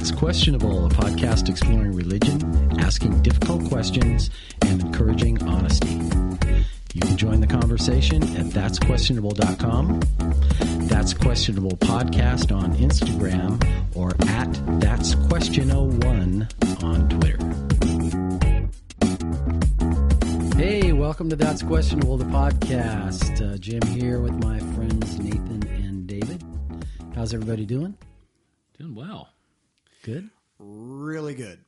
That's Questionable, a podcast exploring religion, asking difficult questions, and encouraging honesty. You can join the conversation at that'squestionable.com, That's Questionable Podcast on Instagram, or at That's Question01 on Twitter. Hey, welcome to That's Questionable, the podcast. Uh, Jim here with my friends Nathan and David. How's everybody doing? Doing well. Good. Really good.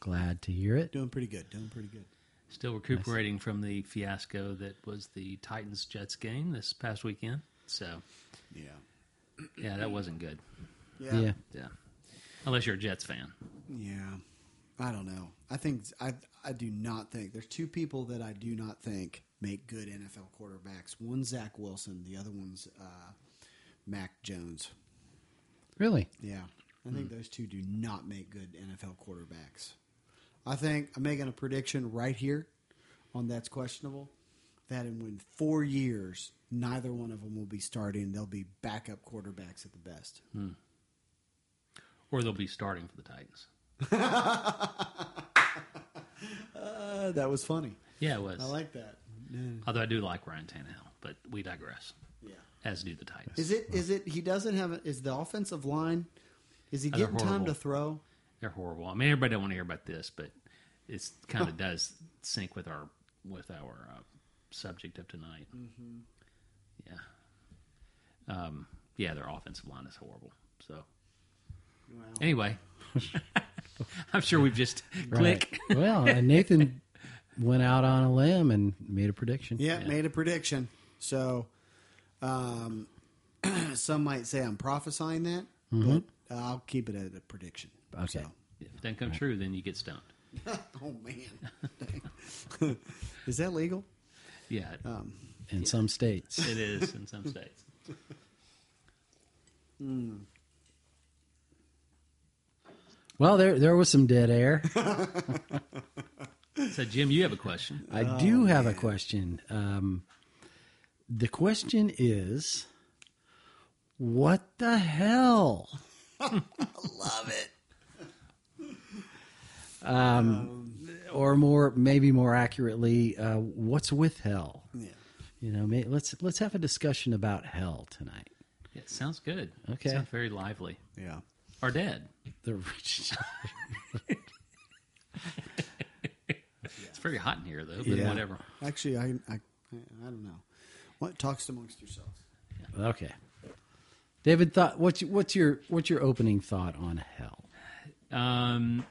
Glad to hear it. Doing pretty good. Doing pretty good. Still recuperating from the fiasco that was the Titans Jets game this past weekend. So, Yeah. yeah, that wasn't good. Yeah. Yeah. Yeah. Unless you're a Jets fan. Yeah. I don't know. I think I I do not think there's two people that I do not think make good NFL quarterbacks. One's Zach Wilson. The other one's uh, Mac Jones. Really? Yeah. I think those two do not make good NFL quarterbacks. I think I'm making a prediction right here on that's questionable that in when four years, neither one of them will be starting. They'll be backup quarterbacks at the best. Or they'll be starting for the Titans. Uh, that was funny. Yeah, it was. I like that. Although I do like Ryan Tannehill, but we digress. Yeah. As do the Titans. Is it? Is it? He doesn't have. A, is the offensive line? Is he Oh, getting time to throw? They're horrible. I mean, everybody don't want to hear about this, but it kind of does sync with our with our uh, subject of tonight. Yeah. Um, yeah, their offensive line is horrible. So Well, anyway, I'm sure we've just click. Right. well, and Nathan went out on a limb and made a prediction. yeah, made a prediction. So, um, some might say I'm prophesying that, but I'll keep it at a prediction. Okay. So- If it doesn't come true, then you get stoned. oh man, is that legal? Yeah, In some states. it is in some states. Well, there there was some dead air. So, Jim, you have a question. I do have a question. Um, the question is, what the hell? I love it. Or more, maybe more accurately, uh, what's with hell? Yeah. You know, may, let's let's have a discussion about hell tonight. Yeah, sounds good. Okay. sounds very lively. Yeah. Or dead. The rich. It's very hot in here, though. But Yeah. whatever. Actually, I, I, I don't know. What talks amongst yourselves? okay, David, thought what's your, what's your what's your opening thought on hell? Um,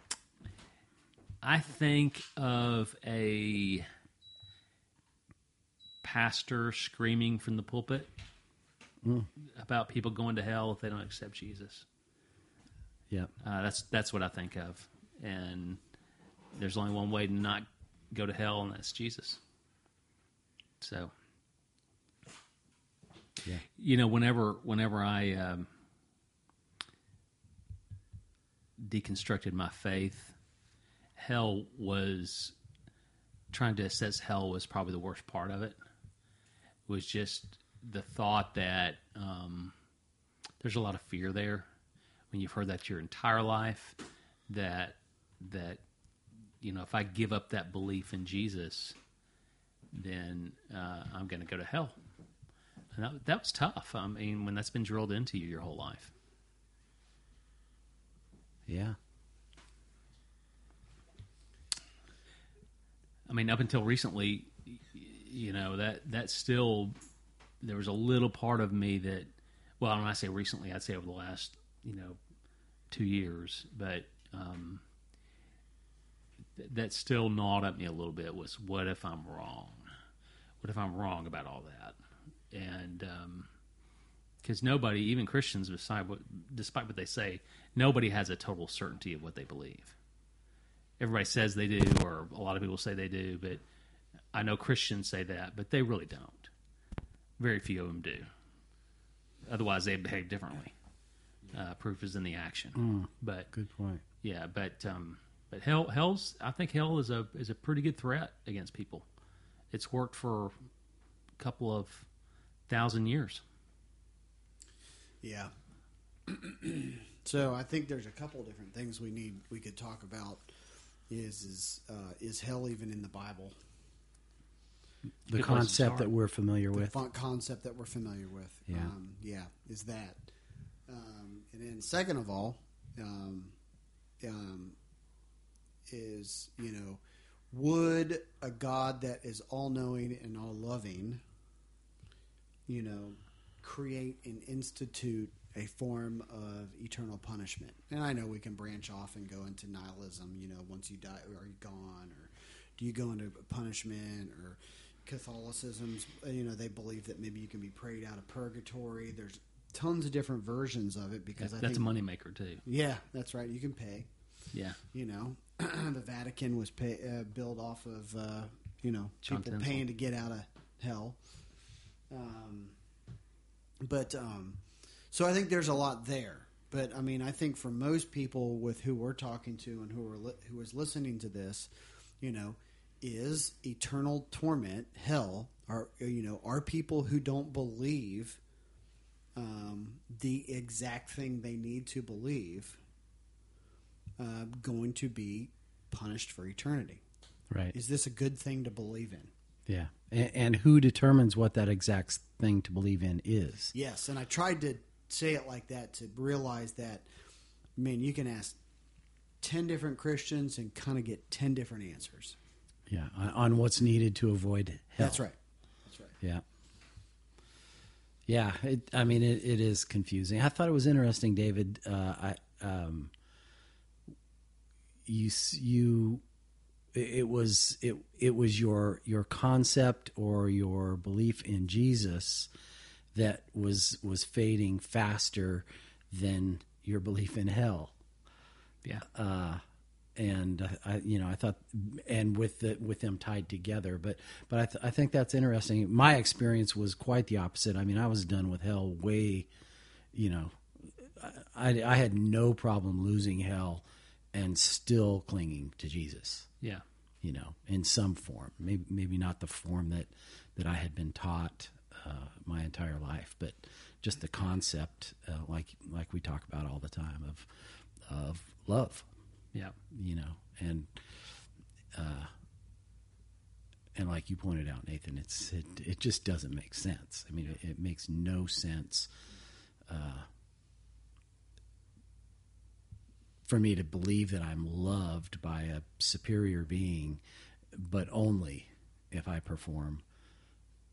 I think of a pastor screaming from the pulpit about people going to hell if they don't accept Jesus. Yeah, Uh, that's that's what I think of, and there's only one way to not go to hell, and that's Jesus. So, You know, whenever whenever I um, deconstructed my faith, hell was trying to assess hell was probably the worst part of it. Was just the thought that um, there's a lot of fear there when you've heard that your entire life that that you know if I give up that belief in Jesus, then uh, I'm going to go to hell. And that, that was tough. I mean, when that's been drilled into you your whole life. yeah, I mean, up until recently, you know that that still there was a little part of me that, well, when I say recently, I'd say over the last you know two years, but um, th- that still gnawed at me a little bit. Was what if I'm wrong? What if I'm wrong about all that? And because nobody, even Christians, beside what, despite what they say, nobody has a total certainty of what they believe everybody says they do, or a lot of people say they do, but I know Christians say that, but they really don't. Very few of them do. Otherwise, they behave differently. Uh, proof is in the action. But good point. yeah, but um, but hell, hell's. I think hell is a is a pretty good threat against people. It's worked for a couple of thousand years. Yeah. So I think there's a couple different things we need we could talk about. Is is uh, is hell even in the Bible? The Good concept that we're familiar The with. font concept that we're familiar with. Yeah. um, yeah, is that. Um, and then second of all, um, um, is you know, would a God that is all knowing and all loving, you know, create and institute a form of eternal punishment? And I know we can branch off and go into nihilism. You know, once you die, are you gone, or do you go into punishment, or Catholicism's? You know, they believe that maybe you can be prayed out of purgatory. There's tons of different versions of it because I That's a think, moneymaker too. Yeah, that's right. You can pay. Yeah. You know, the Vatican was pay, uh, built off of uh, you know John people Temple. paying to get out of hell. Um, but um, so I think there's a lot there. But I mean, I think for most people with who we're talking to and who are li- who is listening to this, you know, is eternal torment hell? Are you know are people who don't believe um, the exact thing they need to believe uh, going to be punished for eternity? Right. Is this a good thing to believe in? Yeah. And, and who determines what that exact thing to believe in is? Yes, and I tried to say it like that to realize that, I mean, you can ask 10 different Christians and kind of get 10 different answers. Yeah. On, on what's needed to avoid hell. That's right. That's right. Yeah. Yeah, it, I mean it, it is confusing. I thought it was interesting, David. Uh, I um, you you it was it it was your your concept or your belief in Jesus that was was fading faster than your belief in hell Yeah. uh, and I, you know, I thought, and with the with them tied together, but but I, th- I think that's interesting. My experience was quite the opposite. I mean, I was done with hell way, you know, I, I had no problem losing hell and still clinging to Jesus. yeah. You know, in some form, maybe maybe not the form that that I had been taught uh, my entire life, but just the concept, uh, like like we talk about all the time of of love Yeah. you know, and uh, and like you pointed out, Nathan, it's it it just doesn't make sense. I mean, it, it makes no sense uh, for me to believe that I'm loved by a superior being, but only if I perform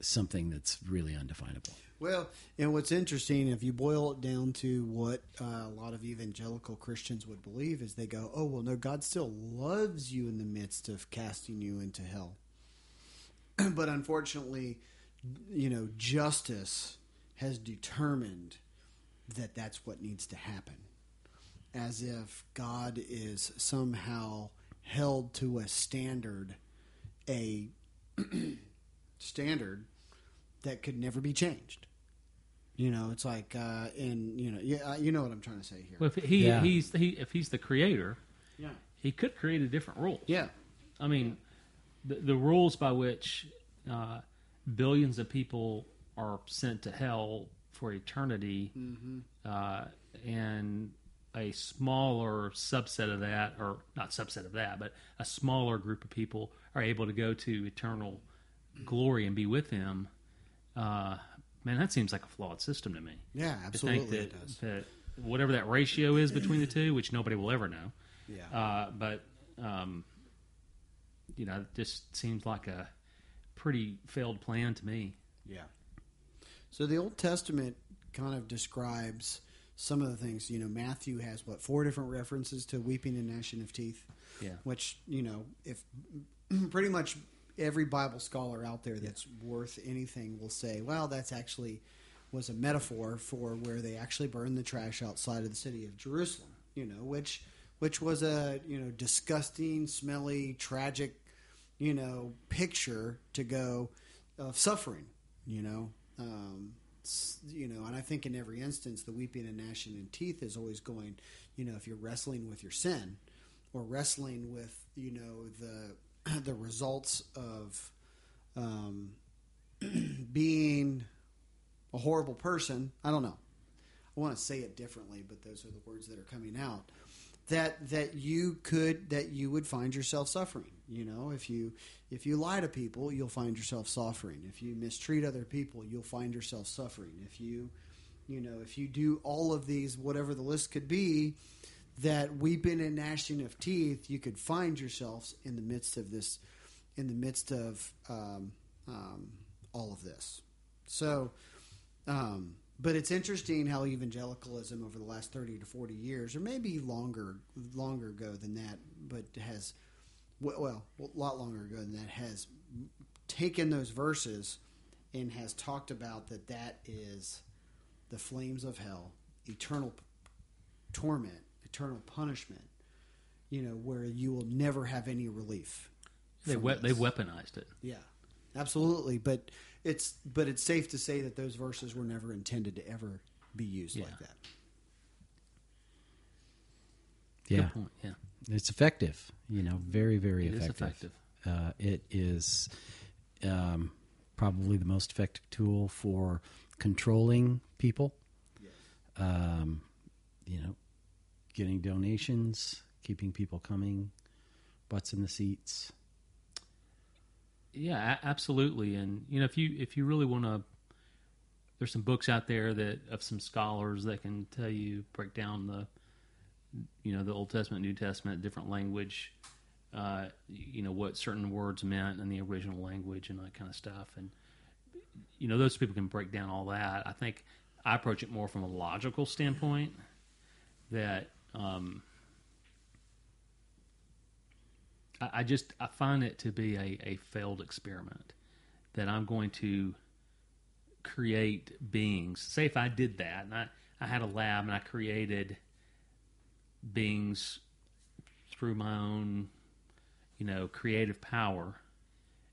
something that's really undefinable. Well, and what's interesting, if you boil it down to what uh, a lot of evangelical Christians would believe, is they go, "Oh, well, no, God still loves you in the midst of casting you into hell." but unfortunately, you know, justice has determined that that's what needs to happen, as if God is somehow held to a standard, a standard that could never be changed. You know, it's like, uh, in you know, yeah, uh, you know what I'm trying to say here. Well, if he Yeah. he's he if he's the creator, yeah, he could create a different rule. yeah, I mean, the, the rules by which uh, billions of people are sent to hell for eternity, uh, and a smaller subset of that, or not subset of that, but a smaller group of people are able to go to eternal glory and be with him. Uh, man, that seems like a flawed system to me. yeah, absolutely, that, it does. that whatever that ratio is between the two, which nobody will ever know, Yeah, uh, but um, you know, it just seems like a pretty failed plan to me. yeah. So the Old Testament kind of describes some of the things. You know, Matthew has what four different references to weeping and gnashing of teeth. Yeah. which you know, if pretty much every Bible scholar out there that's worth anything will say, well, that's actually was a metaphor for where they actually burned the trash outside of the city of Jerusalem. You know, which which was a you know disgusting, smelly, tragic, you know, picture to go of suffering. You know. Um, you know, and I think in every instance, the weeping and gnashing in teeth is always going. You know, if you're wrestling with your sin, or wrestling with you know the the results of um, being a horrible person. I don't know. I want to say it differently, but those are the words that are coming out. That that you could that you would find yourself suffering. You know, if you if you lie to people, you'll find yourself suffering. If you mistreat other people, you'll find yourself suffering. If you you know, if you do all of these, whatever the list could be, that weeping and gnashing of teeth, you could find yourselves in the midst of this, in the midst of um, um, all of this. So, um, but it's interesting how evangelicalism over the last 30 to 40 years, or maybe longer, longer ago than that, but has, well, a lot longer ago than that, has taken those verses and has talked about that that is the flames of hell, eternal torment, eternal punishment, you know, where you will never have any relief. They we- they've weaponized it. Yeah, absolutely. But it's but it's safe to say that those verses were never intended to ever be used like that. Yeah, Good point. Yeah. it's effective. You know, very very It is effective. effective. Uh, it is um, probably the most effective tool for controlling people. Um, you know, getting donations, keeping people coming, butts in the seats. Yeah, absolutely. And you know, if you if you really want to, there's some books out there that of some scholars that can tell you break down the, you know, the Old Testament, New Testament, different language, uh, you know, what certain words meant in the original language and that kind of stuff. And you know, those people can break down all that. I think I approach it more from a logical standpoint that. Um, I just I find it to be a, a failed experiment that I'm going to create beings. Say if I did that and I, I had a lab and I created beings through my own, you know, creative power,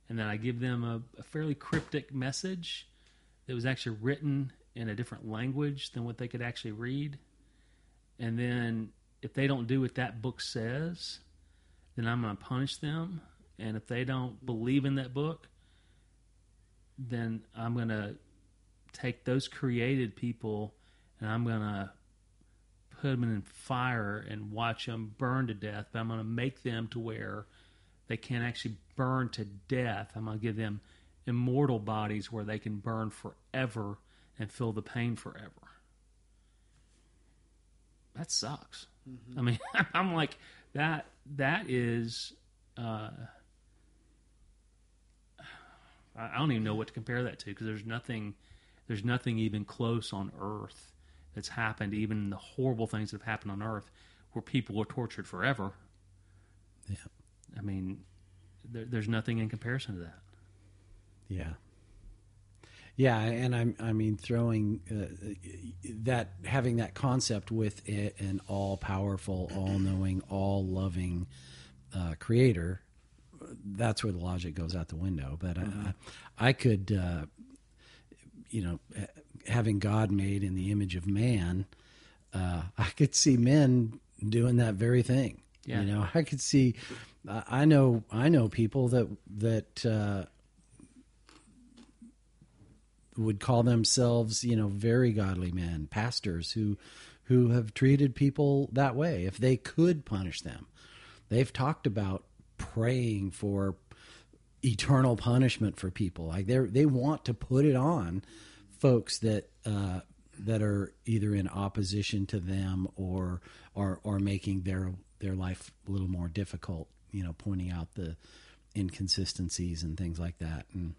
and then I give them a, a fairly cryptic message that was actually written in a different language than what they could actually read. And then if they don't do what that book says, then I'm going to punish them. And if they don't believe in that book, then I'm going to take those created people and I'm going to put them in fire and watch them burn to death. But I'm going to make them to where they can't actually burn to death. I'm going to give them immortal bodies where they can burn forever and feel the pain forever. That sucks. Mm-hmm. I mean, I'm like that. That is, uh, I don't even know what to compare that to because there's nothing, there's nothing even close on Earth that's happened. Even the horrible things that have happened on Earth, where people were tortured forever. Yeah. I mean, there, there's nothing in comparison to that. Yeah. Yeah, and I'm I mean throwing uh, that having that concept with it, an all powerful, all knowing, all loving uh, creator. That's where the logic goes out the window. But I, I could, uh, you know, having God made in the image of man, uh, I could see men doing that very thing. Yeah. You know, I could see. I I know. I know people that that. Would call themselves, you know, very godly men, pastors who who have treated people that way if they could punish them. They've talked about praying for eternal punishment for people. Like they they want to put it on folks that uh, that are either in opposition to them or or or making their their life a little more difficult. You know, pointing out the inconsistencies and things like that, and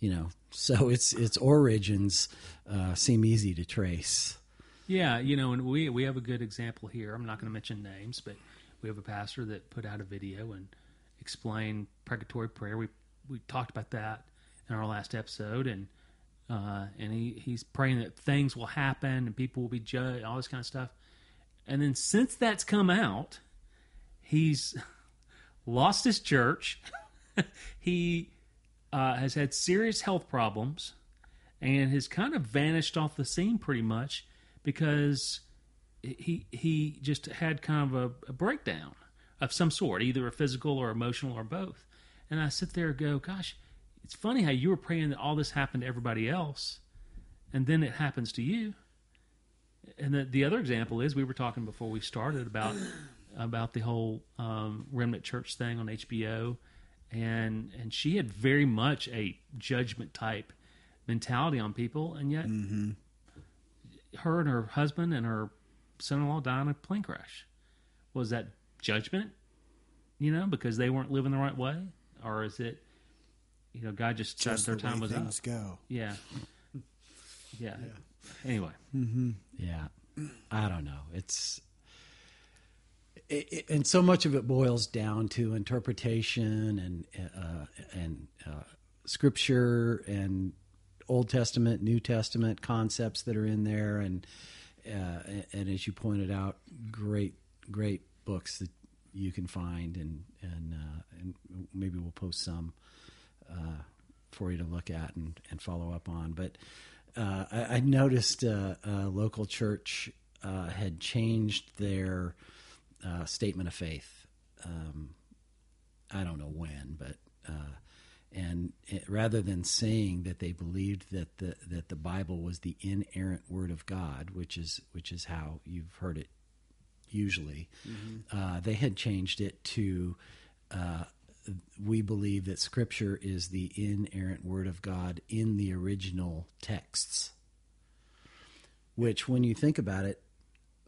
you know, so its its origins uh, seem easy to trace. Yeah, you know, and we we have a good example here. I'm not going to mention names, but we have a pastor that put out a video and explained imprecatory prayer. We we talked about that in our last episode, and uh, and he he's praying that things will happen and people will be judged, all this kind of stuff. And then since that's come out, he's lost his church. he uh, has had serious health problems and has kind of vanished off the scene pretty much because he he just had kind of a, a breakdown of some sort, either a physical or emotional or both. And I sit there and go, gosh, it's funny how you were praying that all this happened to everybody else, and then it happens to you. and the, the other example is we were talking before we started about about the whole um, remnant church thing on HBO, and and she had very much a judgment type mentality on people, and yet mm-hmm. her and her husband and her son-in-law died in a plane crash. Was that judgment? You know, because they weren't living the right way, or is it? You know, God just decided Just their the time way was up. go. Yeah. yeah. Anyway, mm-hmm. Yeah, I don't know. It's it, and so much of it boils down to interpretation and uh, and uh, scripture and Old Testament, New Testament concepts that are in there, and uh, and as you pointed out, great great books that you can find, and and uh, and maybe we'll post some uh, for you to look at and, and follow up on. But uh, I, I noticed a local church had changed their uh, statement of faith. Um, I don't know when, but uh, and it, rather than saying that they believed that the that the Bible was the inerrant Word of God, which is which is how you've heard it usually, uh, they had changed it to uh, we believe that Scripture is the inerrant Word of God in the original texts. Which, when you think about it,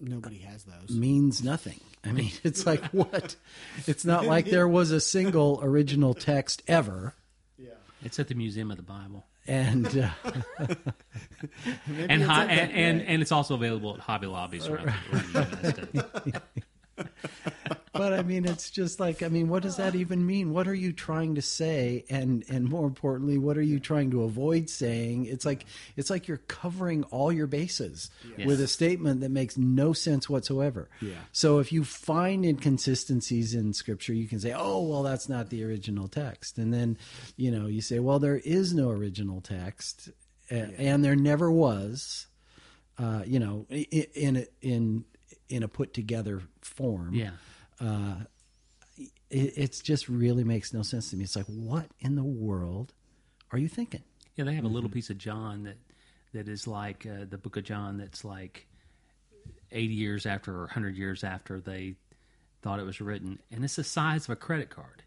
Nobody has those. means nothing. I mean, it's like what? It's not like there was a single original text ever. Yeah. it's at the Museum of the Bible, And uh, and, hi, and, and and it's also available at Hobby Lobbies around, around the United States. I mean, it's just like I mean, what does that even mean? What are you trying to say? And and more importantly, what are you trying to avoid saying? It's like it's like you're covering all your bases with a statement that makes no sense whatsoever. Yeah. So if you find inconsistencies in Scripture, you can say, "Oh, well, that's not the original text," and then you know you say, "Well, there is no original text, a- and there never was." Uh, you know, in in in a put together form Yeah, it, it's just really makes no sense to me. It's like, what in the world are you thinking? yeah. They have a little piece of John that that is like uh, the Book of John. That's like eighty years after or hundred years after they thought it was written, and it's the size of a credit card.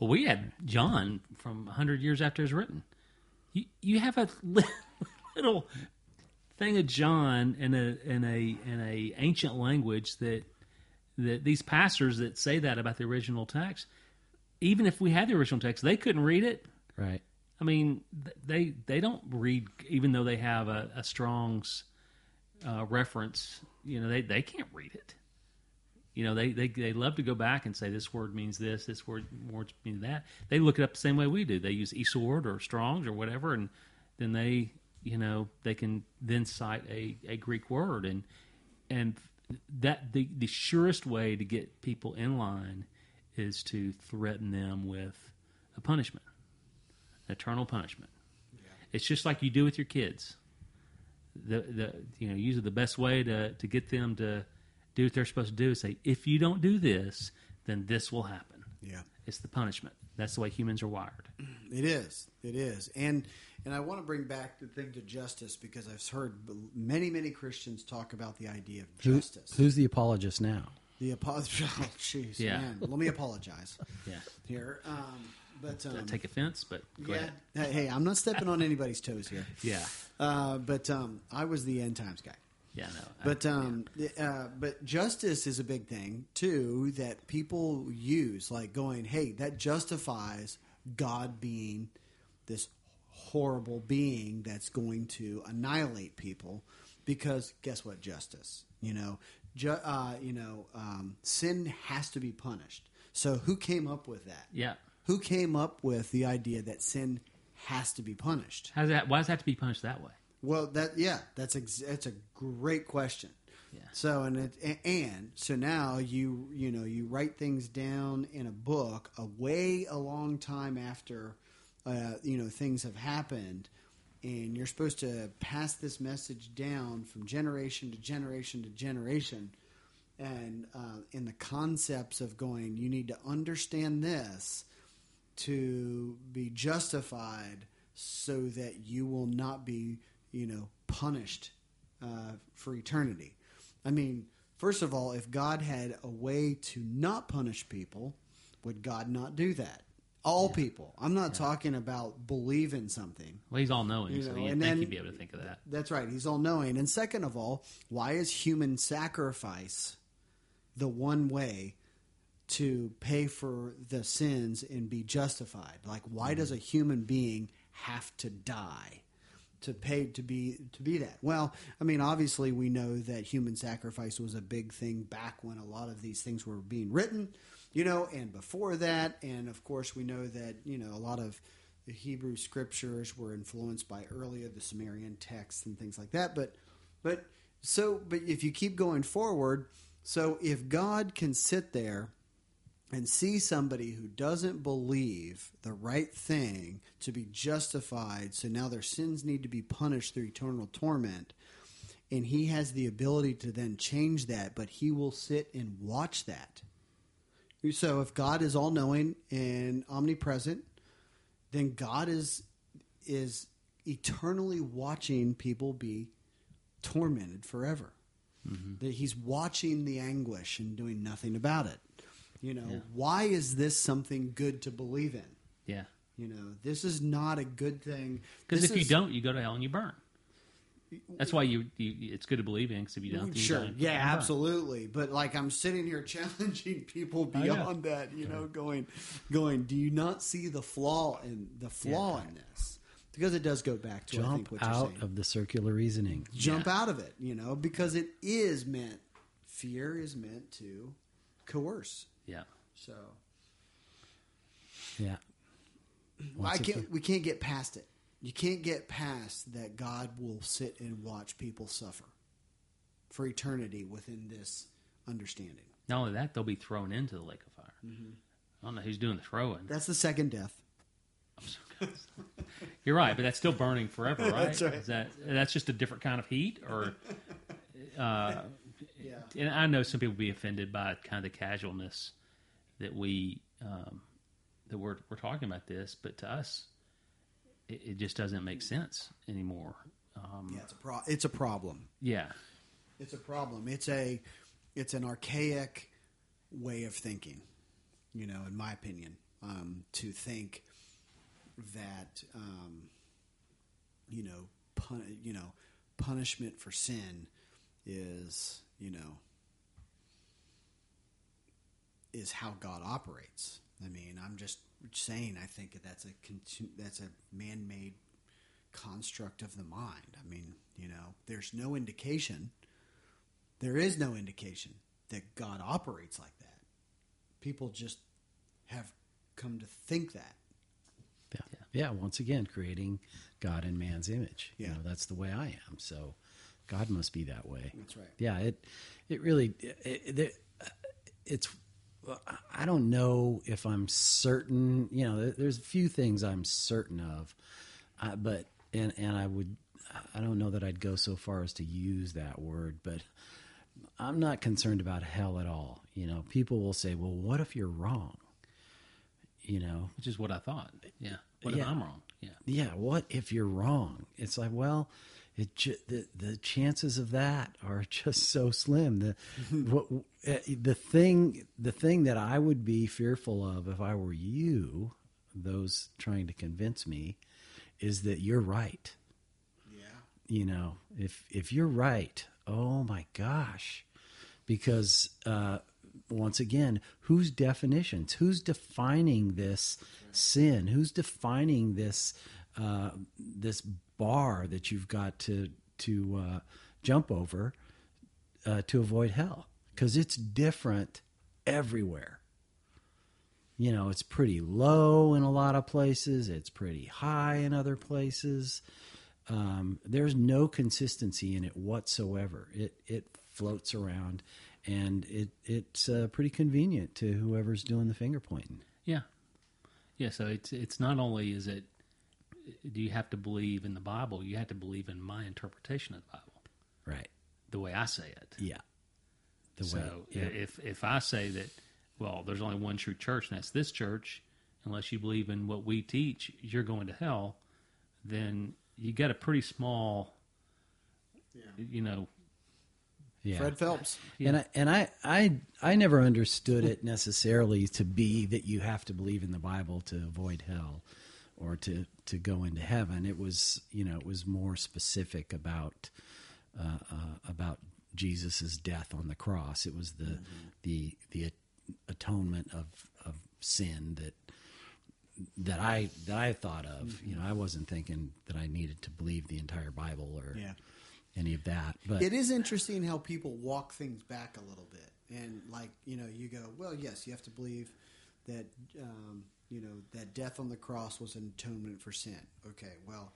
Well, we had John from hundred years after it was written. You you have a little thing of John in a in a in a ancient language that that these pastors that say that about the original text, even if we had the original text, they couldn't read it. Right. I mean, they they don't read, even though they have a, a Strong's uh, reference. You know, they they can't read it. You know, they, they they love to go back and say this word means this, this word words mean that. They look it up the same way we do. They use eSword or Strong's or whatever, and then they you know they can then cite a, a Greek word and and that the the surest way to get people in line is to threaten them with a punishment eternal punishment. It's just like you do with your kids. The the you know usually the best way to to get them to do what they're supposed to do is say if you don't do this then this will happen. Yeah. It's the punishment. That's the way humans are wired. It is. It is. And and I want to bring back the thing to justice because I've heard many many Christians talk about the idea of Who- justice. who's the apologist now? the apology? Oh, jeez, Yeah. man. Let me apologize Yeah. here. Um, but I um, take offense, but go yeah. ahead. Hey, hey, I'm not stepping on anybody's toes here. Yeah. Uh, but um, I was the end times guy. Yeah, no. I- But um, uh, but justice is a big thing too that people use, like going, "Hey, that justifies God being this horrible being that's going to annihilate people." Because guess what? Justice, you know, ju- uh, you know, um, sin has to be punished. So who came up with that? yeah. Who came up with the idea that sin has to be punished? How's that why does it have to be punished that way? Well, that yeah, that's ex- that's a great question. Yeah. So and it and so now you you know you write things down in a book a way a long time after uh, you know things have happened, and you're supposed to pass this message down from generation to generation to generation, and uh, in the concepts of going, you need to understand this to be justified so that you will not be, you know, punished uh, for eternity. I mean, first of all, if God had a way to not punish people, would God not do that? All people. I'm not talking about believe in something. Well, he's all knowing, You so know, and think then- he'd be able to think of that. That's right. He's all knowing. And second of all, why is human sacrifice the one way to pay for the sins and be justified? Like, why does a human being have to die? To pay to be to be that well, I mean, obviously we know that human sacrifice was a big thing back when a lot of these things were being written, you know, and before that, and of course we know that you know a lot of the Hebrew scriptures were influenced by earlier the Sumerian texts and things like that. But, but so, but if you keep going forward, so if God can sit there and see somebody who doesn't believe the right thing to be justified, so now their sins need to be punished through eternal torment, and he has the ability to then change that, but he will sit and watch that. So if God is all knowing and omnipresent, then God is is eternally watching people be tormented forever. Mm-hmm. That He's watching the anguish and doing nothing about it. You know, Yeah. why is this something good to believe in? Yeah, You know, this is not a good thing. because This if you don't, you go to hell and you burn. That's why you, you it's good to believe in. Because if you don't, then you Sure, die yeah, burn. absolutely. But like, I'm sitting here challenging people Oh, yeah. beyond that. You know, going, going. Do you not see the flaw in the flaw in this? Because it does go back to I think Jump what you're out saying. of the circular reasoning. jump out of it, you know, because it is meant fear is meant to coerce. Yeah, So Yeah. I can't we can't get past it. You can't get past that God will sit and watch people suffer for eternity within this understanding. not only that, they'll be thrown into the lake of fire. Mm-hmm. I don't know who's doing the throwing. That's the second death. You're right, but that's still burning forever, right? That's right. Is that that's just a different kind of heat, or? Uh, Yeah. and I know some people be offended by kind of the casualness that we um, that we're we're talking about this, but to us, it, it just doesn't make sense anymore. Um, Yeah, it's a pro- it's a problem. yeah, It's a problem. It's a it's an archaic way of thinking. You know, in my opinion, um, to think that um, you know, pun- you know, punishment for sin is you know is how God operates. I mean, I'm just saying. I think that's a that's a man-made construct of the mind. I mean, you know, there's no indication. There is no indication that God operates like that. People just have come to think that. Yeah. yeah. Once again, creating God in man's image. You Yeah. know, that's the way I am. So God must be that way. That's right. Yeah. It, it really, it, it, it's, I don't know if I'm certain, you know, there's a few things I'm certain of, uh, but, and, and I would, I don't know that I'd go so far as to use that word, but I'm not concerned about hell at all. You know, people will say, well, what if you're wrong? You know, which is what I thought. Yeah, what if Yeah. I'm wrong? Yeah, yeah, what if you're wrong? It's like, well, it ju- the the chances of that are just so slim. The what, uh, the thing the thing that I would be fearful of if I were you, those trying to convince me, is that you're right. Yeah. You know, if if you're right, oh my gosh, because uh, once again, whose definitions? Who's defining this sin? Who's defining this uh, this bar that you've got to to uh, jump over uh, to avoid hell? Because it's different everywhere. You know, it's pretty low in a lot of places. It's pretty high in other places. Um, there's no consistency in it whatsoever. It it floats around, and it it's uh, pretty convenient to whoever's doing the finger pointing. yeah, yeah. So it's it's not only is it do you have to believe in the Bible, you have to believe in my interpretation of the Bible, Right? the way I say it. Yeah. The so way. Yeah. if if I say that, well, there's only one true church, and that's this church, unless you believe in what we teach, you're going to hell. Then you got a pretty small you know, Yeah. Fred Phelps. And I, and I, I I never understood it necessarily to be that you have to believe in the Bible to avoid hell or to to go into heaven. It was you know it was more specific about uh, uh, about Jesus's death on the cross. It was the the the atonement of of sin that that I that I thought of. You know, I wasn't thinking that I needed to believe the entire Bible or Yeah. any of that. But It is interesting how people walk things back a little bit, and like you know, you go, well, yes, you have to believe that um, you know that death on the cross was an atonement for sin. Okay, well,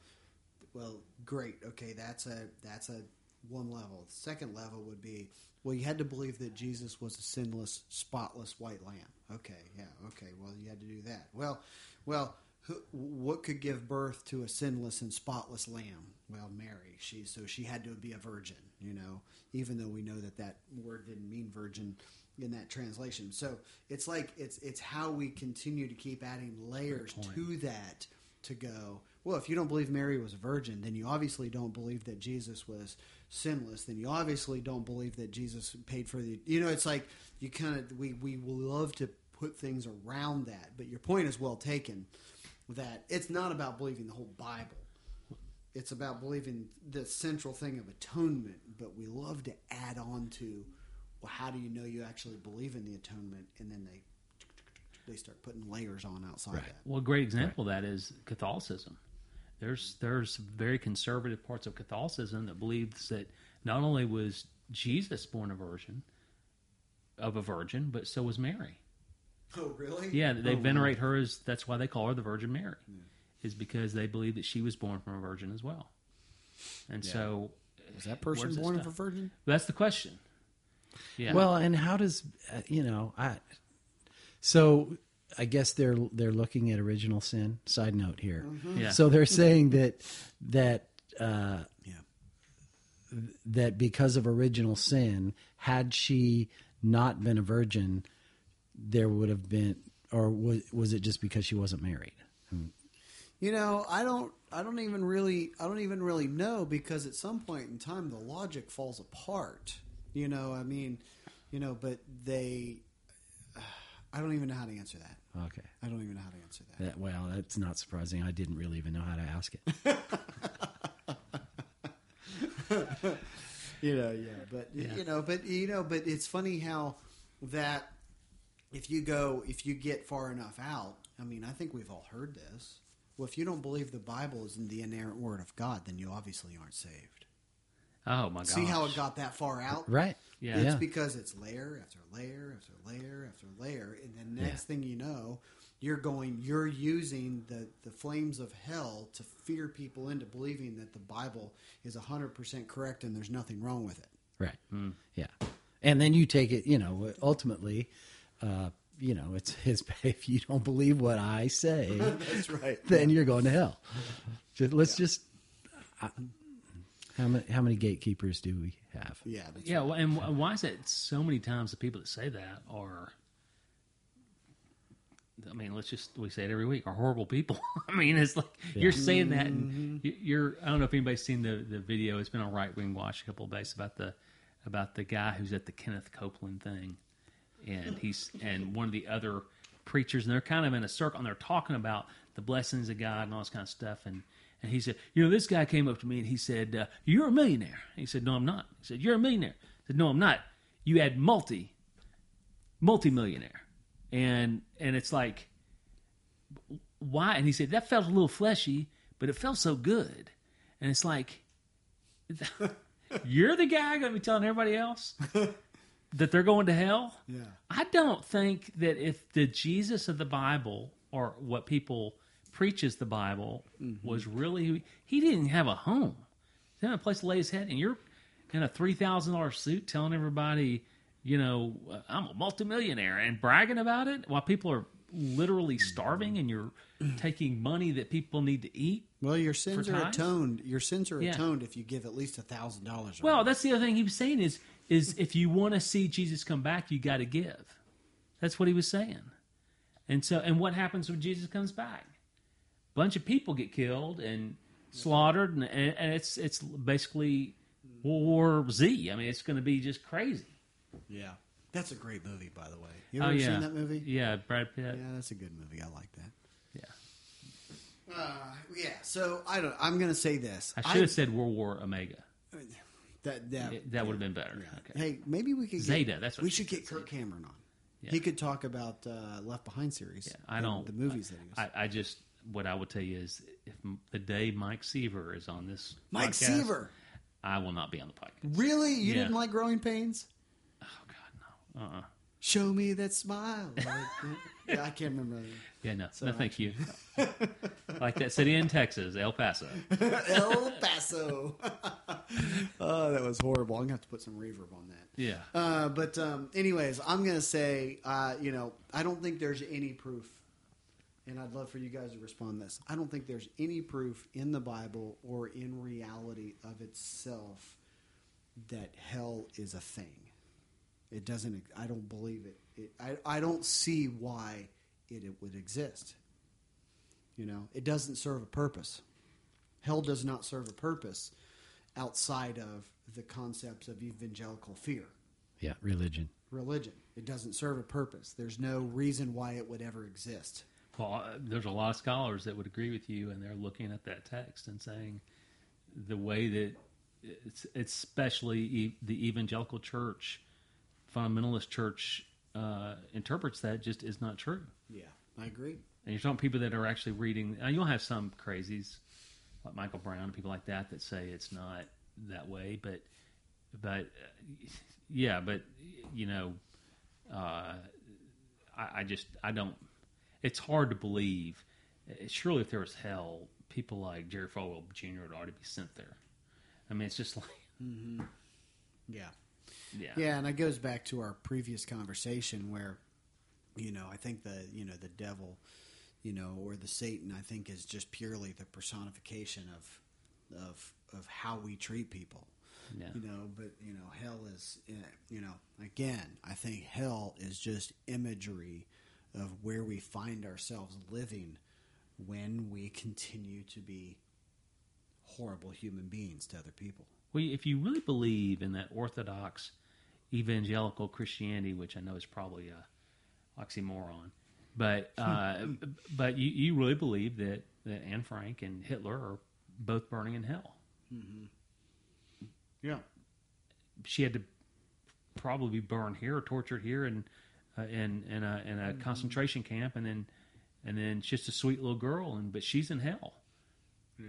well, great. Okay, that's a that's a one level. The second level would be, well, you had to believe that Jesus was a sinless, spotless white lamb. Okay, yeah, okay. Well, you had to do that. Well, well, who, what could give birth to a sinless and spotless lamb? Well, Mary. She so she had to be a virgin. You know, even though we know that that word didn't mean virgin in that translation. So it's like it's it's how we continue to keep adding layers to that to go. Well, if you don't believe Mary was a virgin, then you obviously don't believe that Jesus was sinless. Then you obviously don't believe that Jesus paid for the. You know, it's like you kind of we we love to put things around that. But your point is well taken. That it's not about believing the whole Bible. It's about believing the central thing of atonement. But we love to add on to, well, how do you know you actually believe in the atonement? And then they they start putting layers on outside Right. that. Well, a great example of that is Catholicism. There's there's very conservative parts of Catholicism that believes that not only was Jesus born a virgin of a virgin, but so was Mary. Oh, really? Yeah, they Oh, wow. venerate her as that's why they call her the Virgin Mary, is because they believe that she was born from a virgin as well. And so, Was that person born of a virgin? That's the question. Yeah. Well, and how does uh, you know? I so I guess they're they're looking at original sin. Side note here. Yeah. So they're saying that that uh, Yeah. that because of original sin, had she not been a virgin, there would have been, or was was it just because she wasn't married? You know, I don't. I don't even really. I don't even really know because at some point in time the logic falls apart. You know, I mean, you know, but they. I don't even know how to answer that. Okay. I don't even know how to answer that. That, well, that's not surprising. I didn't really even know how to ask it. you know, yeah, but you know, but you know, but it's funny how that if you go if you get far enough out, I mean, I think we've all heard this. Well, if you don't believe the Bible is in the inerrant word of God, then you obviously aren't saved. Oh my god. See how it got that far out? Right. Yeah. It's Yeah. because it's layer after layer after layer after layer, and then next Yeah. thing you know, you're going, you're using the the flames of hell to fear people into believing that the Bible is hundred percent correct and there's nothing wrong with it. Right. Yeah. And then you take it, you know, ultimately, uh, you know, it's his, if you don't believe what I say, That's right. then you're going to hell. Just, let's just, uh, how many, how many gatekeepers do we have? Yeah. That's Yeah, well, and why is it so many times the people that say that are, I mean, let's just we say it every week are horrible people. I mean, it's like you're saying that, and mm-hmm. you- you're. I don't know if anybody's seen the the video. It's been on Right Wing Watch a couple of days about the about the guy who's at the Kenneth Copeland thing, and he's and one of the other preachers, and they're kind of in a circle, and they're talking about the blessings of God and all this kind of stuff, and. And he said, "You know, this guy came up to me and he said, uh, "You're a millionaire." He said, "No, I'm not." He said, "You're a millionaire." I said, "No, I'm not." You had multi, multi-millionaire, and and it's like, why? And he said that felt a little fleshy, but it felt so good. And it's like, you're the guy going to be telling everybody else that they're going to hell. Yeah. I don't think that if the Jesus of the Bible or what people preaches the Bible was really he didn't have a home. He didn't have a place to lay his head, and you're in a three thousand dollar suit telling everybody, you know, uh, I'm a multimillionaire and bragging about it while people are literally starving, and you're taking money that people need to eat. Well, your sins are atoned. Your sins are Yeah. atoned if you give at least a thousand dollars. Well, that's the other thing he was saying is is if you want to see Jesus come back, you got to give. That's what he was saying. And so, and what happens when Jesus comes back? Bunch of people get killed and slaughtered, and, and it's it's basically World War Z. I mean, it's going to be just crazy. Yeah, that's a great movie, by the way. You ever oh yeah, seen that movie? Yeah, Brad Pitt. Yeah, that's a good movie. I like that. Yeah, Uh, yeah. So I don't. I'm going to say this. I should have said World War Omega. that. That, It- that would have been better. yeah. Okay. Hey, maybe we could Zeta, Get, that's what we should get Kirk Cameron on. Yeah. He could talk about uh, Left Behind series. Yeah, I don't. the movies that he was. I, I just what I would tell you is if the day Mike Seaver is on this, Mike podcast, Seaver. I will not be on the podcast. Really? You Yeah. didn't like Growing Pains? Oh God, no. Uh. uh Show me that smile. yeah, I can't remember. Yeah, no. So no, thank you. like that city in Texas, El Paso. El Paso. oh, that was horrible. I'm gonna have to put some reverb on that. Yeah. Uh, but um, anyways, I'm gonna say, uh, you know, I don't think there's any proof, and I'd love for you guys to respond to this. I don't think there's any proof in the Bible or in reality of itself that hell is a thing. It doesn't. I don't believe it. it I, I don't see why it, it would exist. You know, it doesn't serve a purpose. Hell does not serve a purpose outside of the concepts of evangelical fear Yeah, religion. religion. It doesn't serve a purpose. There's no reason why it would ever exist. Well, there's a lot of scholars that would agree with you, and they're looking at that text and saying the way that it's, especially e- the evangelical church, fundamentalist church, uh, interprets that just is not true. Yeah, I agree. And you're talking people that are actually reading. Now you'll have some crazies like Michael Brown and people like that that say it's not that way, but but uh, yeah, but you know, uh, I, I just I don't. It's hard to believe. Uh, Surely, if there was hell, people like Jerry Falwell Jr. would already be sent there. I mean, it's just like Yeah. yeah, Yeah, and it goes back to our previous conversation where, you know, I think the you know the devil, you know, or the Satan, I think is just purely the personification of of of how we treat people. Yeah. You know, but you know, hell is eh, you know, again, I think hell is just imagery of where we find ourselves living when we continue to be horrible human beings to other people. Well, if you really believe in that orthodox evangelical Christianity, which I know is probably a oxymoron, but uh, but you, you really believe that, that Anne Frank and Hitler are both burning in hell. Yeah. She had to probably be burned here or tortured here and uh, in in a, in a concentration camp, and then and then she's just a sweet little girl, and but she's in hell.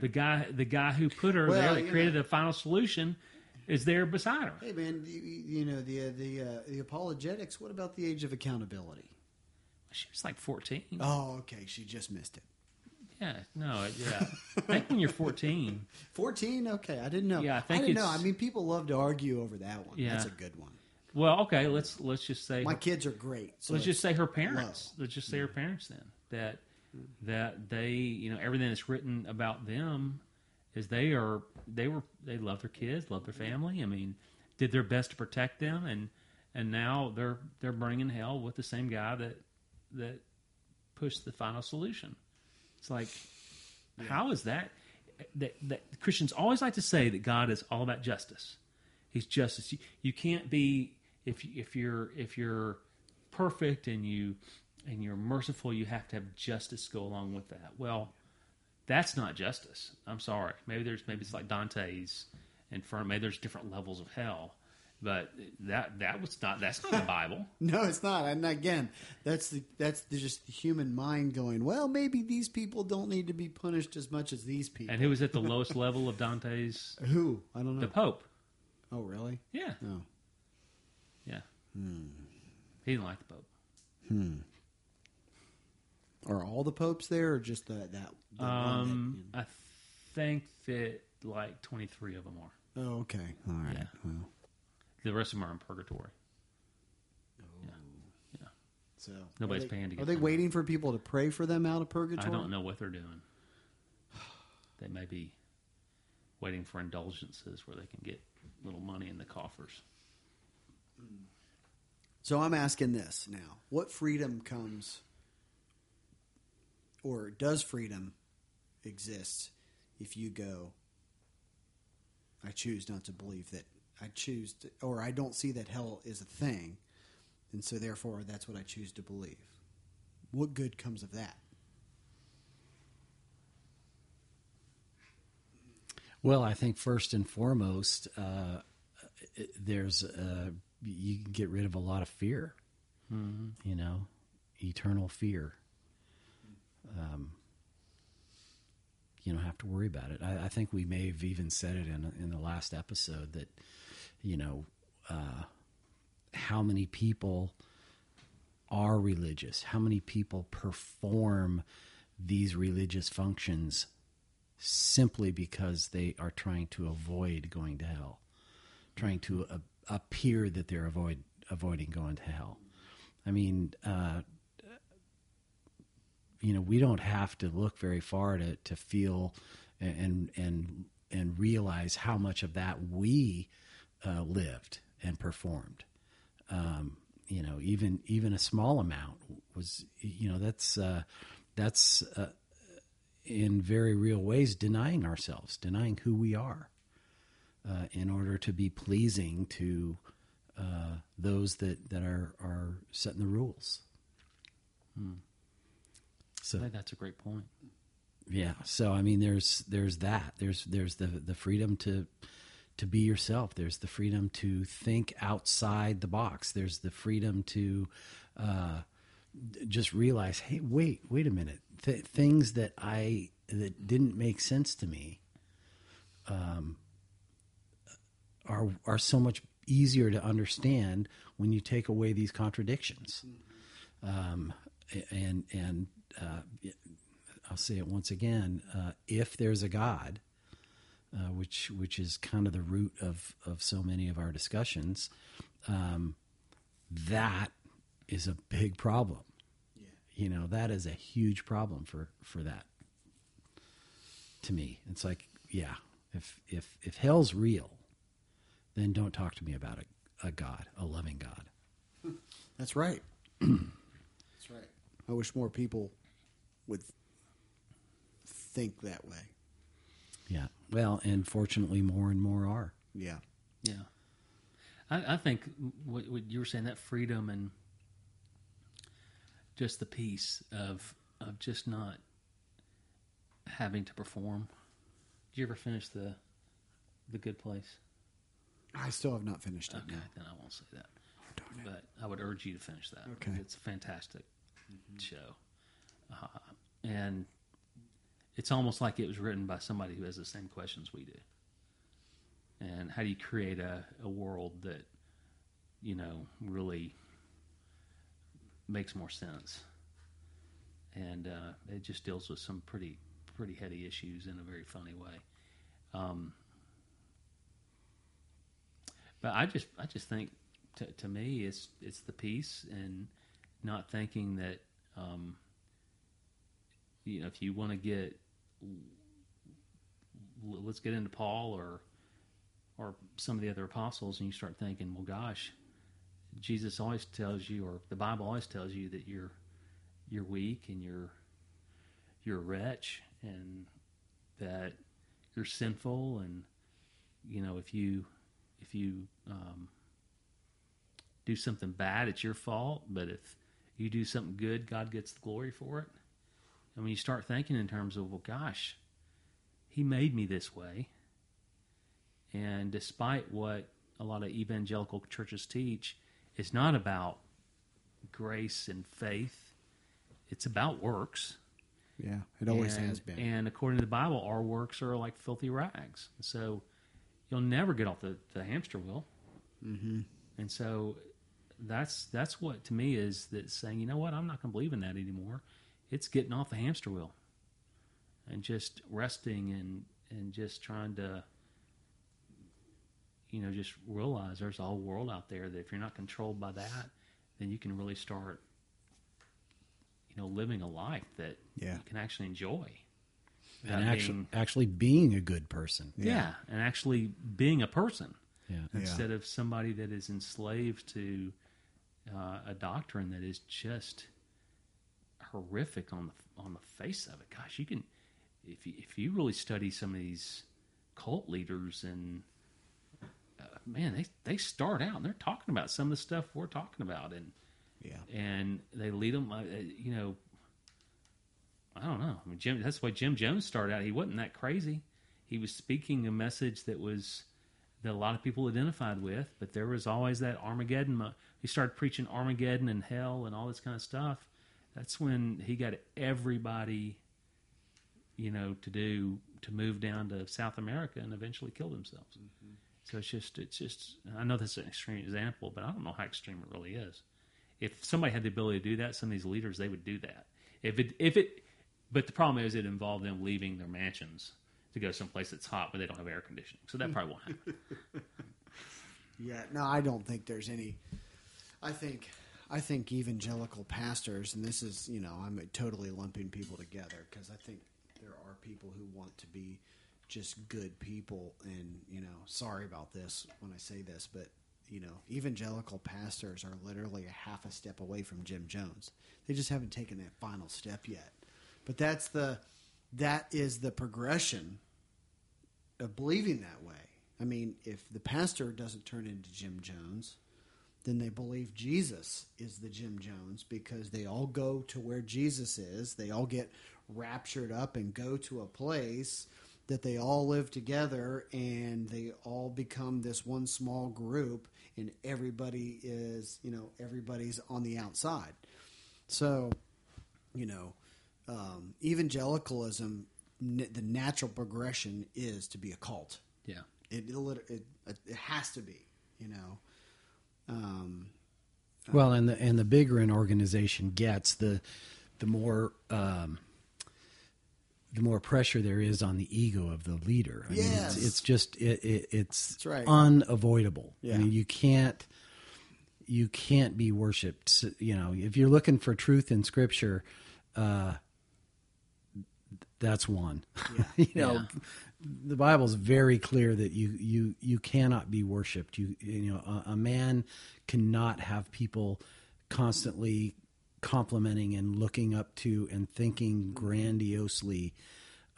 The guy the guy who put her Well, there that created know. a final solution is there beside her. Hey man, you, you know the uh, the uh, the apologetics. What about the age of accountability? She was like 14. Oh, okay, she just missed it. Yeah, no, yeah. I think when you're 14, Fourteen. Okay, I didn't know. Yeah, I think didn't know. I mean, people love to argue over that one. Yeah. That's a good one. Well, okay, let's let's just say My kids are great. So let's just say her parents. Let's just say her parents then that that they, you know, everything that's written about them is they are they were they love their kids, love their family. I mean, did their best to protect them, and and now they're they're burning in hell with the same guy that that pushed the final solution. It's like, how is that? That, that Christians always like to say that God is all about justice. He's justice. You, you can't be if if you're if you're perfect and you and you're merciful, you have to have justice go along with that. Well, that's not justice. I'm sorry. Maybe there's maybe it's like Dante's Inferno. Maybe there's different levels of hell, but that that was not that's not the Bible. No, it's not. And again, that's the that's the, just the human mind going. Well, maybe these people don't need to be punished as much as these people. And who was at the lowest level of Dante's? who? I don't know. The Pope. oh, really? Yeah, No. Yeah. He didn't like the Pope. Hmm. Are all the popes there, or just the, that? one Um, that, I think that like 23 of them are. Oh, okay. All right. Yeah. Well, The rest of them are in purgatory. Oh. Yeah. So Nobody's they, paying to Are they waiting for people to pray for them out of purgatory? I don't know what they're doing. They may be waiting for indulgences where they can get little money in the coffers. Hmm. So I'm asking this now: What freedom comes, or does freedom exist if you go? I choose not to believe that. I choose, to, or I don't see that hell is a thing, and so therefore that's what I choose to believe. What good comes of that? Well, I think first and foremost, uh, there's you can get rid of a lot of fear. You know, eternal fear. Um, you don't have to worry about it. I, I think we may have even said it in in the last episode that you know uh, how many people are religious, how many people perform these religious functions simply because they are trying to avoid going to hell, trying to uh, appear that they're avoid avoiding going to hell. I mean, uh, you know, we don't have to look very far to to feel and and and realize how much of that we uh, lived and performed. Um, you know, even even a small amount was, you know, that's uh, that's uh, in very real ways denying ourselves, denying who we are, uh, in order to be pleasing to uh, those that, that are, are setting the rules. I So that's a great point. yeah, so I mean, there's there's that. There's there's the the freedom to to be yourself. There's the freedom to think outside the box. There's the freedom to uh, just realize, hey, wait, wait a minute. Th- things that I that didn't make sense to me um, are are so much easier to understand when you take away these contradictions. Um, and and uh, I'll say it once again: uh, if there's a God, uh, which which is kind of the root of of so many of our discussions, um, that is a big problem. You know, that is a huge problem for for that. To me, it's like, yeah, if if if hell's real, then don't talk to me about a, a God, a loving God. That's right. That's right. I wish more people would think that way. Yeah. Well, and fortunately, more and more are. Yeah. Yeah, I, I think what, what you were saying that freedom and just the peace of of just not having to perform. Did you ever finish the the Good Place? I still have not finished it. Okay, No. then I won't say that. Darn it. But I would urge you to finish that. Okay. it's a fantastic show, uh, and it's almost like it was written by somebody who has the same questions we do. And how do you create a, a world that you know really makes more sense? And uh, it just deals with some pretty pretty heady issues in a very funny way. Um, but I just I just think to, to me it's it's the peace and not thinking that um, you know if you want to get let's get into Paul or or some of the other apostles and you start thinking well gosh Jesus always tells you or the Bible always tells you that you're you're weak and you're you're a wretch and that you're sinful and you know if you if you um, do something bad it's your fault but if you do something good god gets the glory for it and when you start thinking in terms of well gosh he made me this way and despite what a lot of evangelical churches teach it's not about grace and faith it's about works Yeah. It always and, has been. And according to the Bible, our works are like filthy rags. So you'll never get off the, the hamster wheel. Mm-hmm. And so that's that's what to me is that saying, you know what, I'm not going to believe in that anymore. It's getting off the hamster wheel and just resting and and just trying to you know just realize there's a whole world out there that if you're not controlled by that then you can really start you know living a life that Yeah. you can actually enjoy And actually, being- actually being a good person. yeah. and actually being a person Yeah. instead of somebody that is enslaved to uh, a doctrine that is just horrific on the on the face of it. Gosh, you can if you, if you really study some of these cult leaders and uh, man, they they start out and they're talking about some of the stuff we're talking about, and Yeah. and they lead them. Uh, you know, I don't know. I mean, Jim. That's why Jim Jones started out. He wasn't that crazy. He was speaking a message that was that a lot of people identified with, but there was always that Armageddon. He started preaching Armageddon and hell and all this kind of stuff. That's when he got everybody, you know, to do to move down to South America and eventually kill themselves. Mm-hmm. So it's just, it's just. I know that's an extreme example, but I don't know how extreme it really is. If somebody had the ability to do that, some of these leaders they would do that. If it, if it, but the problem is it involved them leaving their mansions to go someplace that's hot, but they don't have air conditioning. So that probably won't happen. Yeah, no, I don't think there's any. I think, I think evangelical pastors, and this is, you know, I'm totally lumping people together because I think there are people who want to be just good people, and you know, sorry about this when I say this, but you know, evangelical pastors are literally a half a step away from Jim Jones. They just haven't taken that final step yet. But that's the, that is the progression of believing that way. I mean, if the pastor doesn't turn into Jim Jones, then they believe Jesus is the Jim Jones because they all go to where Jesus is. They all get raptured up and go to a place that they all live together and they all become this one small group and everybody is, you know, everybody's on the outside. So, you know, um, evangelicalism, n- the natural progression is to be a cult. Yeah. It it, it, it has to be, you know. Um, Well, and the and the bigger an organization gets, the the more um, the more pressure there is on the ego of the leader. I mean, it's, it's just it, it, it's right. unavoidable. Yeah. I mean, you can't you can't be worshipped. You know, if you're looking for truth in Scripture, uh, that's one. you know, Yeah. the Bible's very clear that you you you cannot be worshipped. You you know, a, a man cannot have people constantly complimenting and looking up to and thinking grandiosely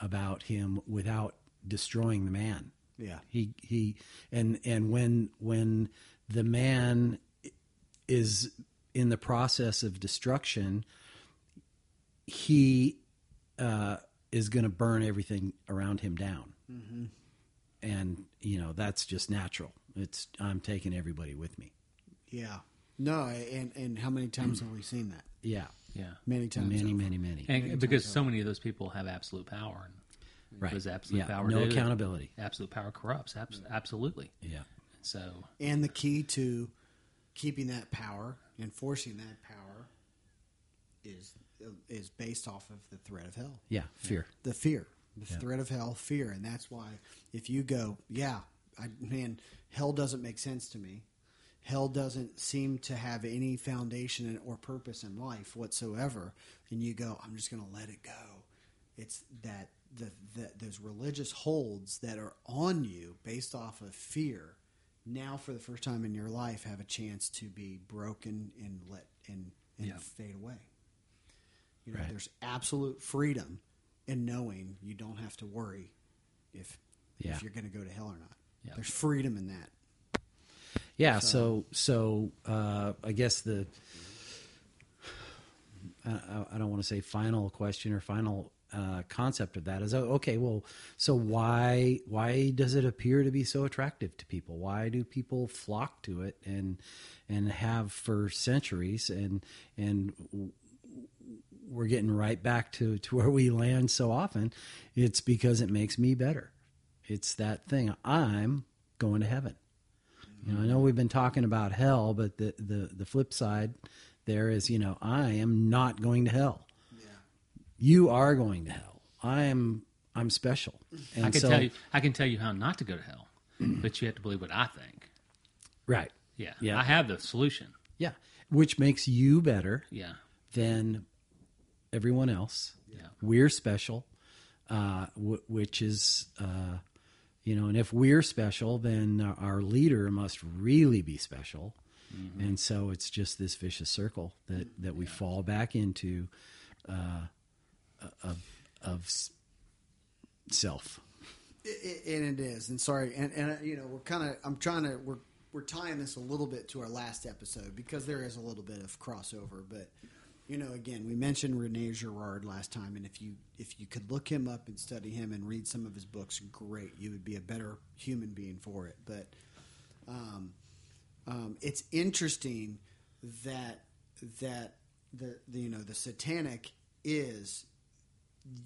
about him without destroying the man. yeah, He he and and when when the man is in the process of destruction, he uh, is going to burn everything around him down, mm-hmm. and you know that's just natural. It's I'm taking everybody with me. yeah. No, and and how many times mm. have we seen that? Yeah, Yeah. Many times. many, over. many, many. And because so many of those people have absolute power. And right. What does absolute yeah. power no do? accountability. Absolute power corrupts. Abs- mm. absolutely. Yeah. So, And the key to keeping that power, enforcing that power, is is based off of the threat of hell. Yeah. Fear. the fear, the threat of hell, fear, and that's why if you go, yeah, I, man, hell doesn't make sense to me. Hell doesn't seem to have any foundation or purpose in life whatsoever, and you go, I'm just going to let it go. It's that the, the those religious holds that are on you based off of fear. Now, for the first time in your life, have a chance to be broken and let and, and Yeah. fade away. You know, Right. there's absolute freedom in knowing you don't have to worry if Yeah. if you're going to go to hell or not. Yeah. There's freedom in that. Yeah. So, so uh, I guess the I, I- I don't want to say final question or final uh, concept of that is oh, okay. Well, so why why does it appear to be so attractive to people? Why do people flock to it and and have for centuries and and we're getting right back to, to where we land so often. It's because it makes me better. It's that thing. I'm going to heaven. You know, I know we've been talking about hell, but the, the, the flip side there is, you know, I am not going to hell. Yeah. You are going to hell. I am I'm special. And I can so, tell you, I can tell you how not to go to hell, but you have to believe what I think. right. Yeah. Yeah. I have the solution. Yeah. Which makes you better Yeah. than everyone else. Yeah. We're special, uh, w- which is, uh, you know, and if we're special, then our leader must really be special. And so it's just this vicious circle that, that we fall back into uh, of, of self. It, it, and it is, and sorry, and and uh, you know we're kind of I'm trying to we're we're tying this a little bit to our last episode because there is a little bit of crossover, but you know again we mentioned Rene Girard last time, and if you if you could look him up and study him and read some of his books, great, you would be a better human being for it. But um, um, it's interesting that that the, the you know the satanic is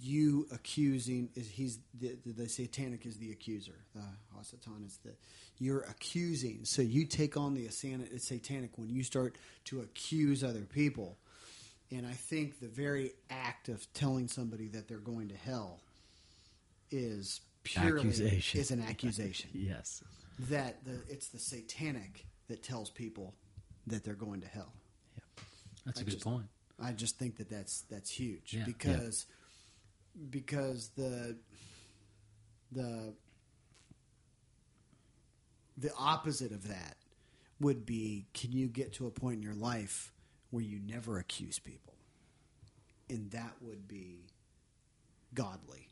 you accusing is he's the, the, the satanic is the accuser. The hasatan is the you're accusing. So you take on the satanic when you start to accuse other people and i think the very act of telling somebody that they're going to hell is purely Accusation. is an accusation Yes. that the, it's the satanic that tells people that they're going to hell That's a I good just- point. I just think that that's that's huge Yeah. because because the the the opposite of that would be can you get to a point in your life where you never accuse people and that would be godly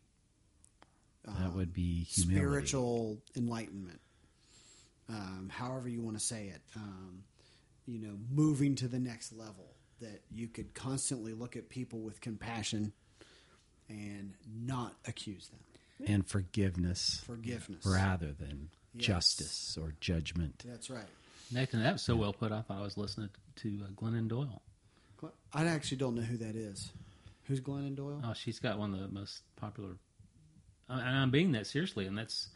That would be humility. spiritual enlightenment, um, however you want to say it. Um, you know, moving to the next level that you could constantly look at people with compassion and not accuse them. and forgiveness Forgiveness. rather than Yes. justice or judgment. That's right. Nathan, that was so well put. I thought I was listening to uh, Glennon Doyle. I actually don't know who that is. Who's Glennon Doyle? Oh, she's got one of the most popular. I- And I'm being that seriously, and that's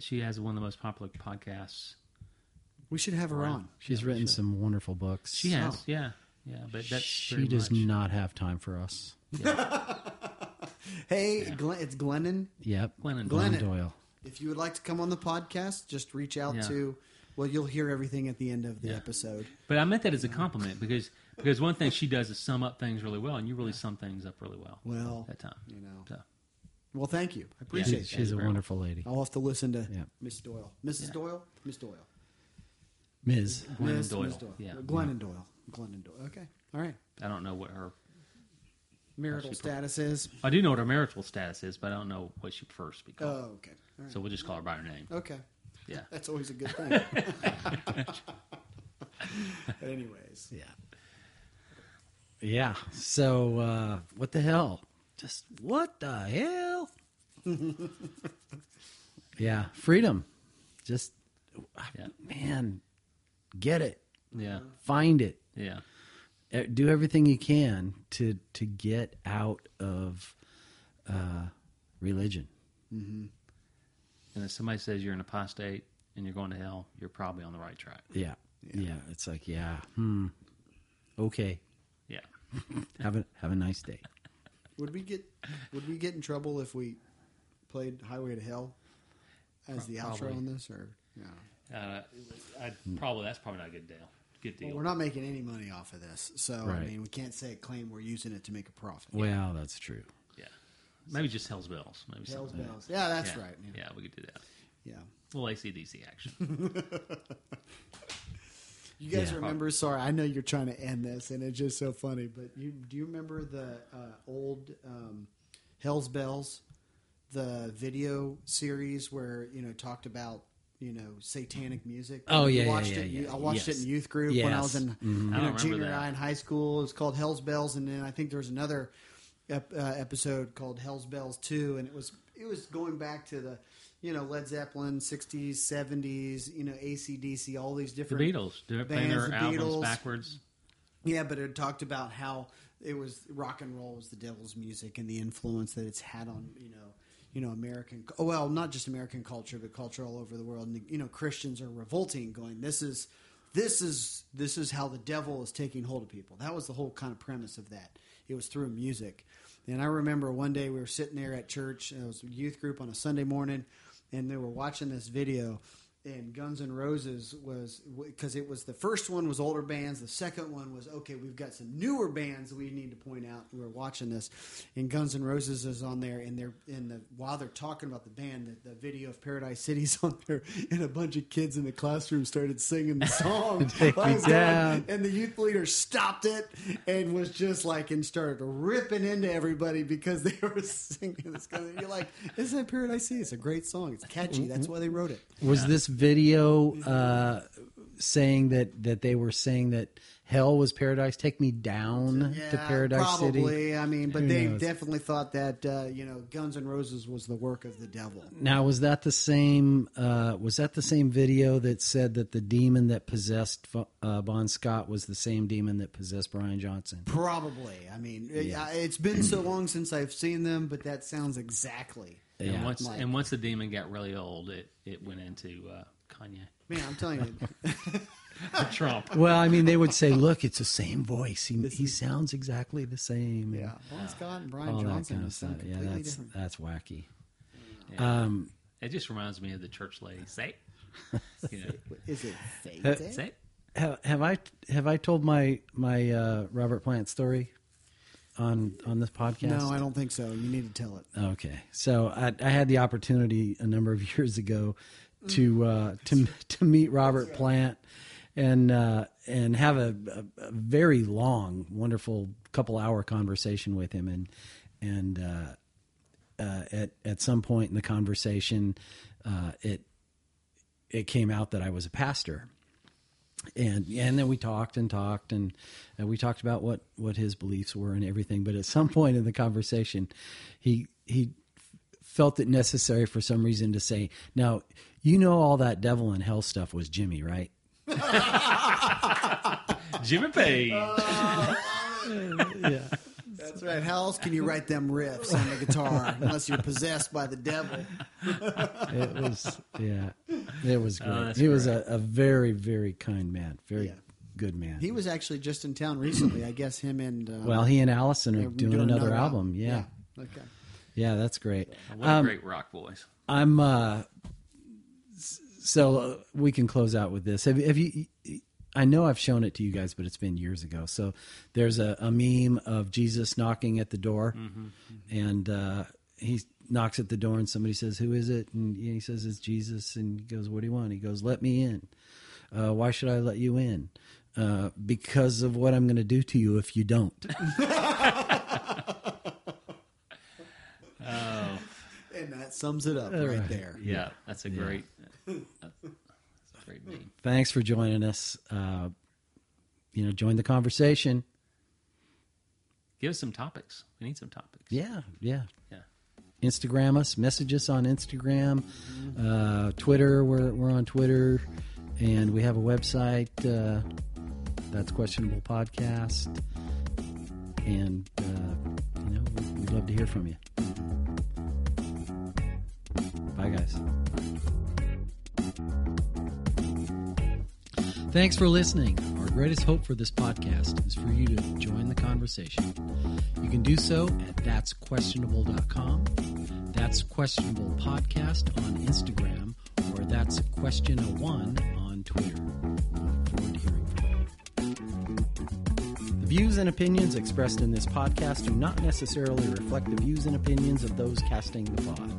she has one of the most popular podcasts. We should have her Right. on. She's Yeah, written some wonderful books. She has, Oh. yeah, yeah, but that's she does much- not have time for us. Hey, Glenn, it's Glennon. Yep. Glennon Glenn Glennon. Doyle. If you would like to come on the podcast, just reach out Yeah. to. Well, you'll hear everything at the end of the Yeah. episode. But I meant that as a compliment because because one thing she does is sum up things really well, and you really sum things up really well. Well, that time. you know. So, Well, thank you. I appreciate She's, that. she's a very wonderful lady. I'll have to listen to Yeah. Miss Doyle. Mrs. Yeah. Doyle? Miss Doyle. Ms. Glennon Miss- Doyle. Miss Yeah. Glennon Doyle. Glennon Doyle. Okay. All right. I don't know what her. Marital Actually, status is? I do know what her marital status is, but I don't know what she prefers to be called. Oh, okay. All right. So we'll just call her by her name. okay. Yeah. That's always a good thing. Anyways. Yeah. Yeah. So, uh, what the hell? Just what the hell? yeah. Freedom. Just, Yeah. man, get it. Yeah. Find it. Yeah. Do everything you can to to get out of uh, religion. And if somebody says you're an apostate and you're going to hell, you're probably on the right track. Yeah. Yeah. It's like, yeah. Hmm. Okay. Yeah. Have a have a nice day. Would we get would we get in trouble if we played Highway to Hell as the outro Probably. on this or no? Uh, I probably that's probably not a good deal. Good deal. Well, we're not making any money off of this. So I Right. mean we can't say claim we're using it to make a profit. Well, that's true. Maybe just Hell's Bells. Maybe Hell's something. bells. Yeah, that's yeah. right. Yeah. Yeah. we could do that. yeah. A little ACDC action. You guys Yeah. remember? Sorry, I know you're trying to end this, and it's just so funny. But you do you remember the uh, old um, Hell's Bells, the video series where you know talked about you know satanic music? Oh, yeah, watched yeah, it. Yeah. I watched Yes. it in youth group when I was Yes. in Mhm. you know, junior that. high and high school. It was called Hell's Bells, and then I think there was another ep- uh, episode called Hell's Bells Two, and it was it was going back to the you know Led Zeppelin, '60s, '70s, you know ACDC, all these The different Beatles. They're playing their the albums Beatles. backwards. Yeah, but it talked about how it was rock and roll was the devil's music and the influence that it's had on you know you know American oh well not just American culture but culture all over the world and you know Christians are revolting going this is this is this is how the devil is taking hold of people that was the whole kind of premise of that it was through music. And I remember one day we were sitting there at church it was a youth group on a Sunday morning and they were watching this video and Guns N' Roses was because it was the first one was older bands. The second one was okay. We've got some newer bands we need to point out. We're watching this, and Guns N' Roses is on there, and they're in the while they're talking about the band, the, the video of Paradise City's on there, and a bunch of kids in the classroom started singing the song. Take me it was going, down. and the youth leader stopped it and was just like and started ripping into everybody because they were singing this. You're like, isn't that Paradise City? It's a great song. It's catchy. That's why they wrote it. Was this video uh, saying that that they were saying that hell was paradise? Take me down to Paradise probably. City. I mean, but Who they knows? definitely thought that uh, you know Guns and Roses was the work of the devil. Now, was that the same? Uh, was that the same video that said that the demon that possessed uh, Bon Scott was the same demon that possessed Brian Johnson? Probably. I mean, it- Yeah. I- it's been so long since I've seen them, but that sounds exactly. And Yeah. once Like- and once the demon got really old, it, it went into uh, Kanye, Man, I'm telling you, Trump. Well, I mean, they would say, "Look, it's the same voice. He, he sounds exactly the same." yeah, Bon Scott and Brian all that kind of stuff. Yeah, that's different. that's wacky. Yeah. Um, it just reminds me of the church lady. Say, you know, Is it fate? Uh, say. have, have I have I told my my uh, Robert Plant story on on this podcast? No, I don't think so. You need to tell it. Okay, so I, I had the opportunity a number of years ago to uh, to to meet Robert Plant and uh, and have a, a, very long, wonderful couple hour conversation with him, and and uh, uh, at at some point in the conversation, uh, it it came out that I was a pastor. And and then we talked and talked and, and we talked about what what his beliefs were and everything. But at some point in the conversation he he felt it necessary for some reason to say now you know all that devil and hell stuff was jimmy right Jimmy Page. yeah That's right. How else can you write them riffs on the guitar unless you're possessed by the devil? it was yeah it was great Oh, that's he was a, a very very kind man very Yeah. good man He was actually just in town recently. I guess him and uh, well he and Alison are they're doing, another, album, Yeah. yeah. Okay. yeah that's great What Um, a great rock voice. I'm uh s- so uh, we can close out with this. Have, have you I know I've shown it to you guys, but it's been years ago. So there's a, a meme of Jesus knocking at the door, and uh, he knocks at the door, and somebody says, "Who is it?" And he says, "It's Jesus." And he goes, "What do you want?" He goes, "Let me in." Uh, why should I let you in? Uh, because of what I'm going to do to you if you don't. And that sums it up All right, right. there. yeah, that's a great, that's a great name. Thanks for joining us. Uh, you know, join the conversation. Give us some topics. We need some topics. Yeah, yeah. Yeah. Instagram us, message us on Instagram, uh, Twitter. We're we're on Twitter, and we have a website. Uh, that's questionable podcast, and uh, you know we'd, we'd love to hear from you. Bye, guys. Thanks for listening. Our greatest hope for this podcast is for you to join the conversation. You can do so at that'squestionable.com, That's Questionable Podcast on Instagram, or That's Question a oh One on Twitter. We look forward to hearing from you. The views and opinions expressed in this podcast do not necessarily reflect the views and opinions of those casting the pod.